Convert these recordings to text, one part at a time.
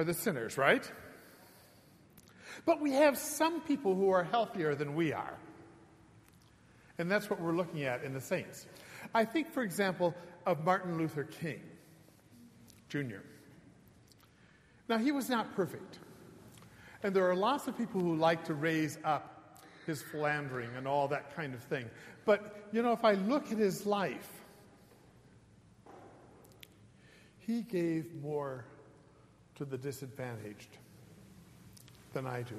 are the sinners, right? But we have some people who are healthier than we are. And that's what we're looking at in the saints. I think, for example, of Martin Luther King Jr. Now, he was not perfect. And there are lots of people who like to raise up his philandering and all that kind of thing. But, you know, if I look at his life, he gave more to the disadvantaged than I do.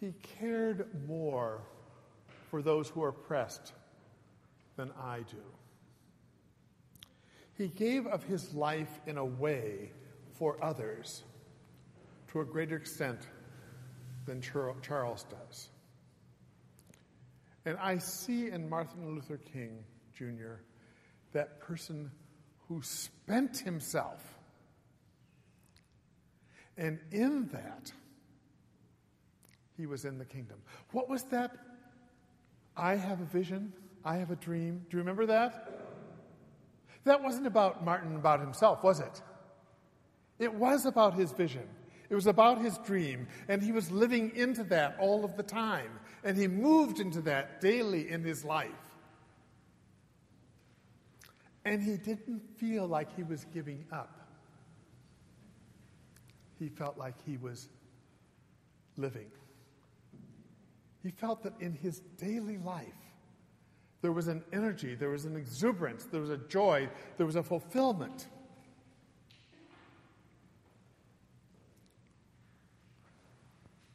He cared more for those who are oppressed than I do. He gave of his life in a way for others to a greater extent than Charles does. And I see in Martin Luther King Jr. that person who spent himself. And in that, he was in the kingdom. What was that? I have a vision, I have a dream. Do you remember that? That wasn't about Martin, about himself, was it? It was about his vision. It was about his dream, and he was living into that all of the time. And he moved into that daily in his life. And he didn't feel like he was giving up. He felt like he was living. He felt that in his daily life, there was an energy, there was an exuberance, there was a joy, there was a fulfillment.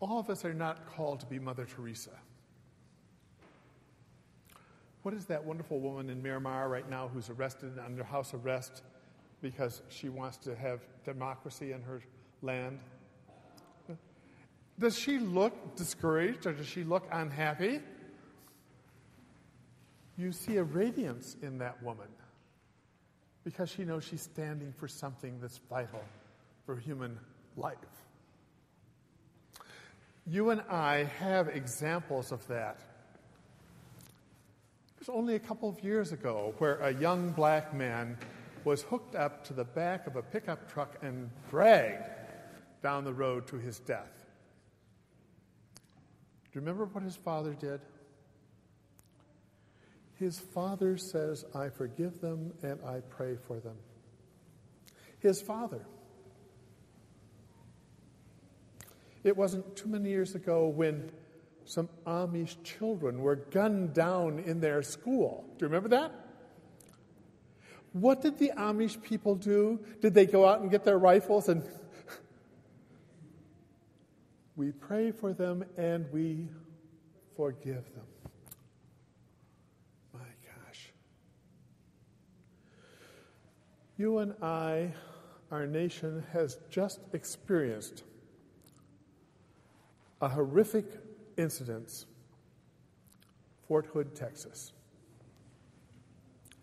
All of us are not called to be Mother Teresa. What is that wonderful woman in Myanmar right now who's arrested under house arrest because she wants to have democracy in her land? Does she look discouraged or does she look unhappy? You see a radiance in that woman because she knows she's standing for something that's vital for human life. You and I have examples of that. It was only a couple of years ago where a young black man was hooked up to the back of a pickup truck and dragged down the road to his death. Do you remember what his father did? His father says, I forgive them and I pray for them. His father. It wasn't too many years ago when some Amish children were gunned down in their school. Do you remember that? What did the Amish people do? Did they go out and get their rifles and we pray for them and we forgive them? My gosh. You and I, our nation, has just experienced a horrific incident, Fort Hood, Texas.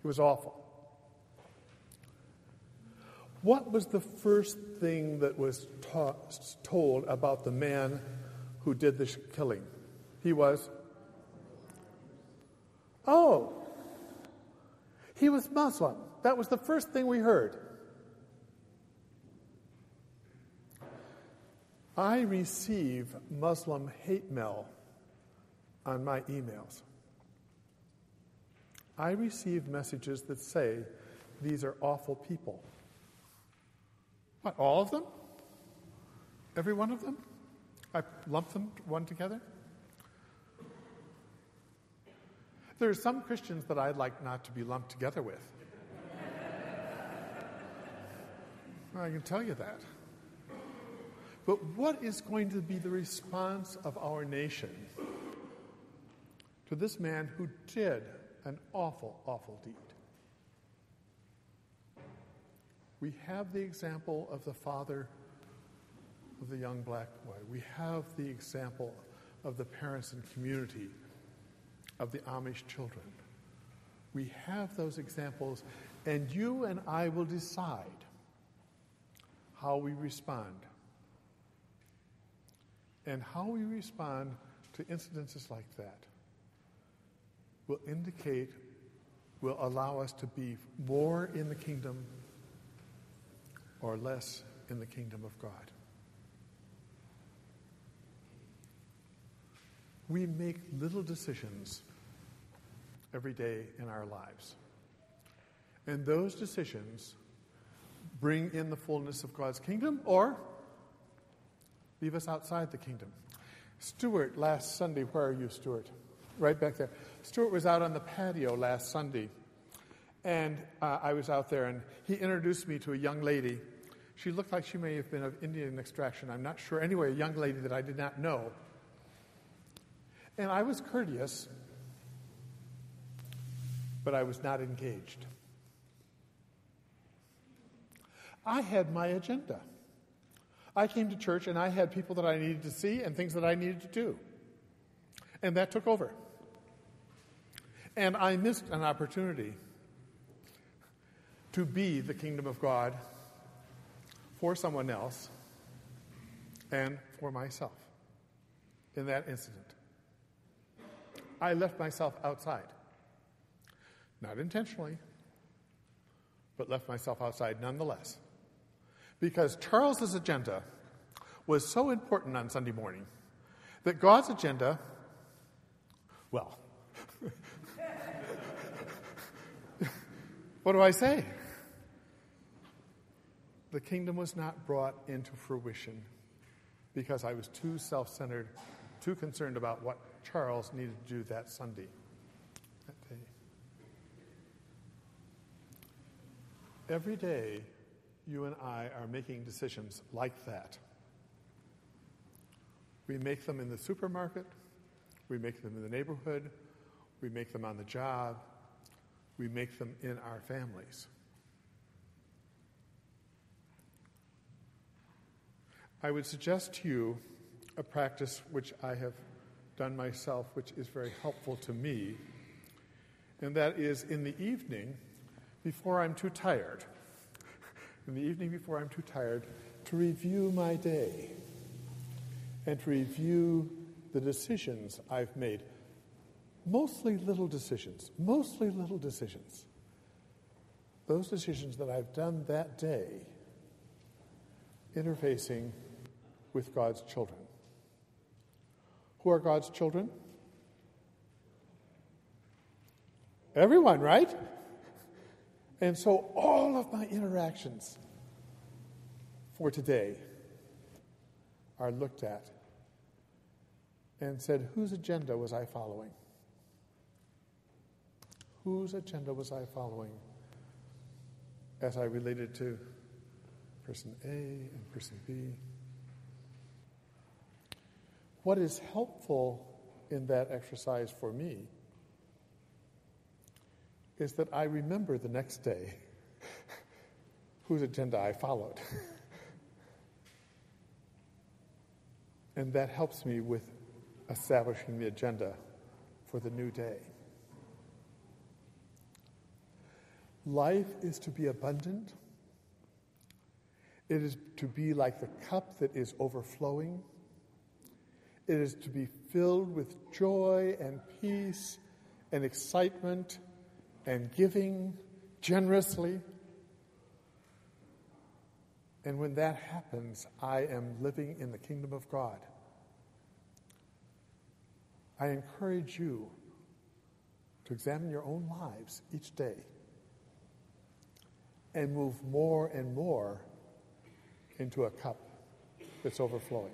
It was awful. What was the first thing that was told about the man who did the killing? He was, oh, he was Muslim. That was the first thing we heard. I receive Muslim hate mail on my emails. I receive messages that say these are awful people. What, all of them? Every one of them? I lump them one together? There are some Christians that I'd like not to be lumped together with. I can tell you that. But what is going to be the response of our nation to this man who did an awful, awful deed? We have the example of the father of the young black boy. We have the example of the parents and community of the Amish children. We have those examples, and you and I will decide how we respond and how we respond to incidences like that will indicate, will allow us to be more in the kingdom or less in the kingdom of God. We make little decisions every day in our lives. And those decisions bring in the fullness of God's kingdom or leave us outside the kingdom. Stuart, last Sunday, where are you, Stuart? Right back there. Stuart was out on the patio last Sunday, and uh, I was out there, and he introduced me to a young lady. She looked like she may have been of Indian extraction. I'm not sure. Anyway, a young lady that I did not know. And I was courteous, but I was not engaged. I had my agenda. I came to church and I had people that I needed to see and things that I needed to do. And that took over. And I missed an opportunity to be the kingdom of God for someone else and for myself in that incident. I left myself outside. Not intentionally, but left myself outside nonetheless. Because Charles's agenda was so important on Sunday morning that God's agenda, well, what do I say? The kingdom was not brought into fruition because I was too self centered, too concerned about what Charles needed to do that Sunday, that day. Every day, you and I are making decisions like that. We make them in the supermarket, we make them in the neighborhood, we make them on the job, we make them in our families. I would suggest to you a practice which I have done myself, which is very helpful to me, and that is in the evening, before I'm too tired, in the evening before I'm too tired, to review my day and to review the decisions I've made. Mostly little decisions, mostly little decisions. Those decisions that I've done that day interfacing with God's children. Who are God's children? Everyone, right? And so all of my interactions for today are looked at and said, whose agenda was I following? Whose agenda was I following as I related to person A and person B? What is helpful in that exercise for me is that I remember the next day whose agenda I followed. and that helps me with establishing the agenda for the new day. Life is to be abundant. It is to be like the cup that is overflowing. It is to be filled with joy and peace and excitement and giving generously. And when that happens, I am living in the kingdom of God. I encourage you to examine your own lives each day and move more and more into a cup that's overflowing.